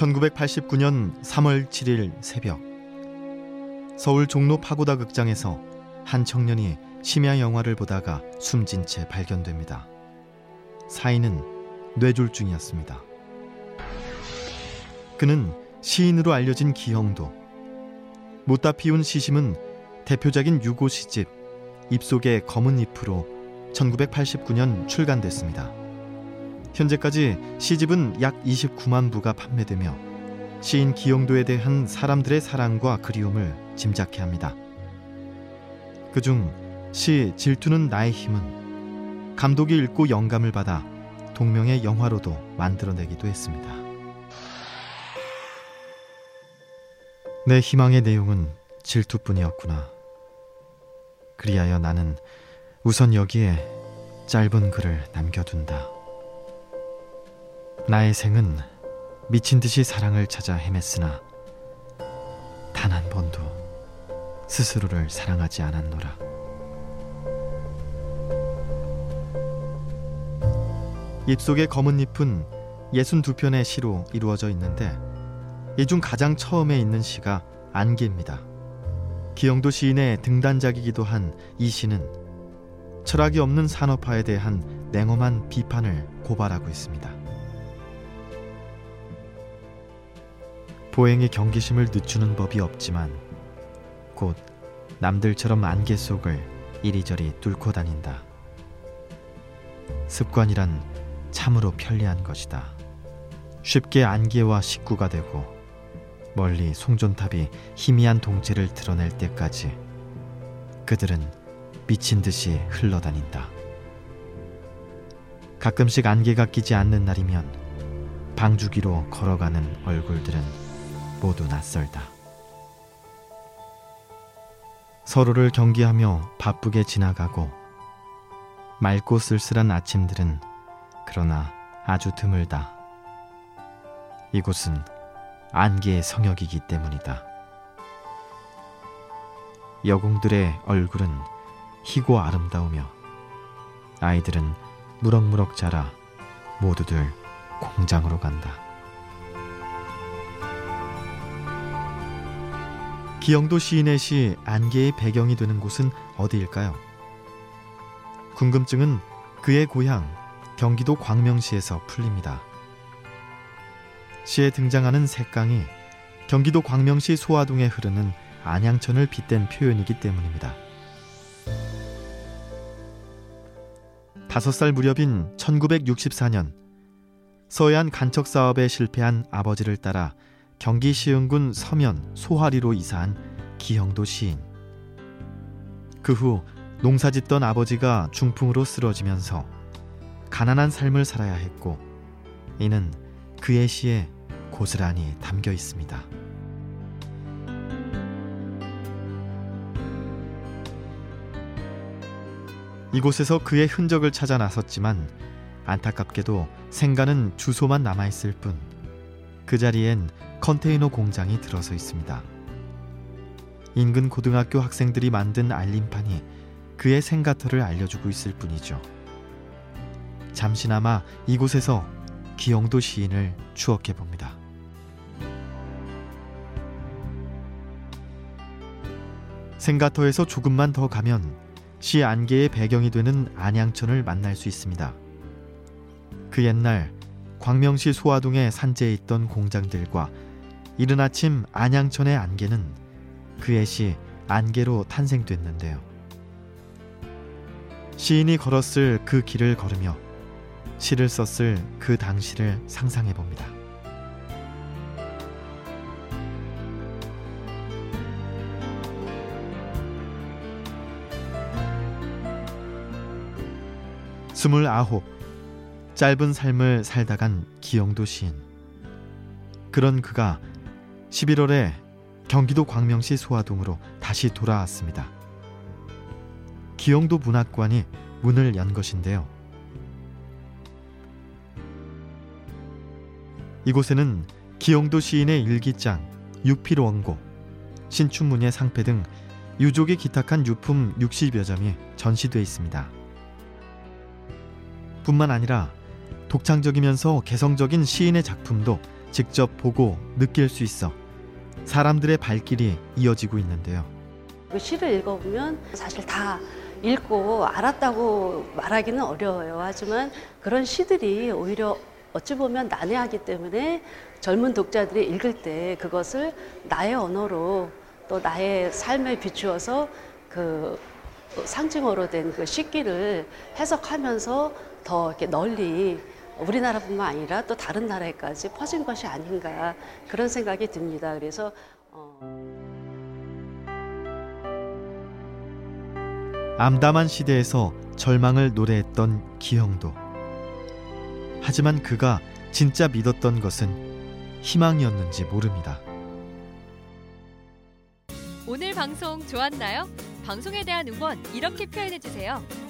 1989년 3월 7일 새벽 서울 종로 파고다 극장에서 한 청년이 심야 영화를 보다가 숨진 채 발견됩니다. 사인은 뇌졸중이었습니다. 그는 시인으로 알려진 기형도 못다 피운 시심은 대표작인 유고 시집 입속의 검은 잎으로 1989년 출간됐습니다. 현재까지 시집은 약 29만 부가 판매되며 시인 기영도에 대한 사람들의 사랑과 그리움을 짐작케 합니다. 그중 시 질투는 나의 힘은 감독이 읽고 영감을 받아 동명의 영화로도 만들어내기도 했습니다. 내 희망의 내용은 질투뿐이었구나. 그리하여 나는 우선 여기에 짧은 글을 남겨둔다. 나의 생은 미친 듯이 사랑을 찾아 헤맸으나 단 한 번도 스스로를 사랑하지 않았노라. 입속의 검은 잎은 62편의 시로 이루어져 있는데 이 중 가장 처음에 있는 시가 안개입니다. 기영도 시인의 등단작이기도 한 이 시는 철학이 없는 산업화에 대한 냉엄한 비판을 고발하고 있습니다. 보행의 경계심을 늦추는 법이 없지만 곧 남들처럼 안개 속을 이리저리 뚫고 다닌다. 습관이란 참으로 편리한 것이다. 쉽게 안개와 식구가 되고 멀리 송전탑이 희미한 동체를 드러낼 때까지 그들은 미친 듯이 흘러다닌다. 가끔씩 안개가 끼지 않는 날이면 방주기로 걸어가는 얼굴들은 모두 낯설다. 서로를 경계하며 바쁘게 지나가고 맑고 쓸쓸한 아침들은 그러나 아주 드물다. 이곳은 안개의 성역이기 때문이다. 여공들의 얼굴은 희고 아름다우며 아이들은 무럭무럭 자라 모두들 공장으로 간다. 기영도 시인의 시 안개의 배경이 되는 곳은 어디일까요? 궁금증은 그의 고향 경기도 광명시에서 풀립니다. 시에 등장하는 색강이 경기도 광명시 소화동에 흐르는 안양천을 빗댄 표현이기 때문입니다. 다섯 살 무렵인 1964년 서해안 간척 사업에 실패한 아버지를 따라 경기 시흥군 서면 소화리로 이사한 기형도 시인. 그 후 농사 짓던 아버지가 중풍으로 쓰러지면서 가난한 삶을 살아야 했고 이는 그의 시에 고스란히 담겨 있습니다. 이곳에서 그의 흔적을 찾아 나섰지만 안타깝게도 생가는 주소만 남아있을 뿐 그 자리엔 컨테이너 공장이 들어서 있습니다. 인근 고등학교 학생들이 만든 알림판이 그의 생가터를 알려주고 있을 뿐이죠. 잠시나마 이곳에서 기영도 시인을 추억해 봅니다. 생가터에서 조금만 더 가면 시 안개의 배경이 되는 안양천을 만날 수 있습니다. 그 옛날 광명시 소화동의 산재에 있던 공장들과 이른 아침 안양천의 안개는 그의 시 안개로 탄생됐는데요. 시인이 걸었을 그 길을 걸으며 시를 썼을 그 당시를 상상해 봅니다. 스물아홉 짧은 삶을 살다간 기영도 시인 그런 그가 11월에 경기도 광명시 소화동으로 다시 돌아왔습니다. 기영도 문학관이 문을 연 것인데요. 이곳에는 기영도 시인의 일기장, 유필 원고, 신춘문예 상패 등 유족이 기탁한 유품 60여 점이 전시돼 있습니다. 뿐만 아니라 독창적이면서 개성적인 시인의 작품도 직접 보고 느낄 수 있어 사람들의 발길이 이어지고 있는데요. 그 시를 읽어보면 사실 다 읽고 알았다고 말하기는 어려워요. 하지만 그런 시들이 오히려 어찌 보면 난해하기 때문에 젊은 독자들이 읽을 때 그것을 나의 언어로 또 나의 삶에 비추어서 그 상징어로 된그 시기를 해석하면서 더 이렇게 널리 우리나라뿐만 아니라 또 다른 나라에까지 퍼진 것이 아닌가 그런 생각이 듭니다. 그래서 어... 암담한 시대에서 절망을 노래했던 기형도 하지만 그가 진짜 믿었던 것은 희망이었는지 모릅니다. 오늘 방송 좋았나요? 방송에 대한 응원 이렇게 표현해 주세요.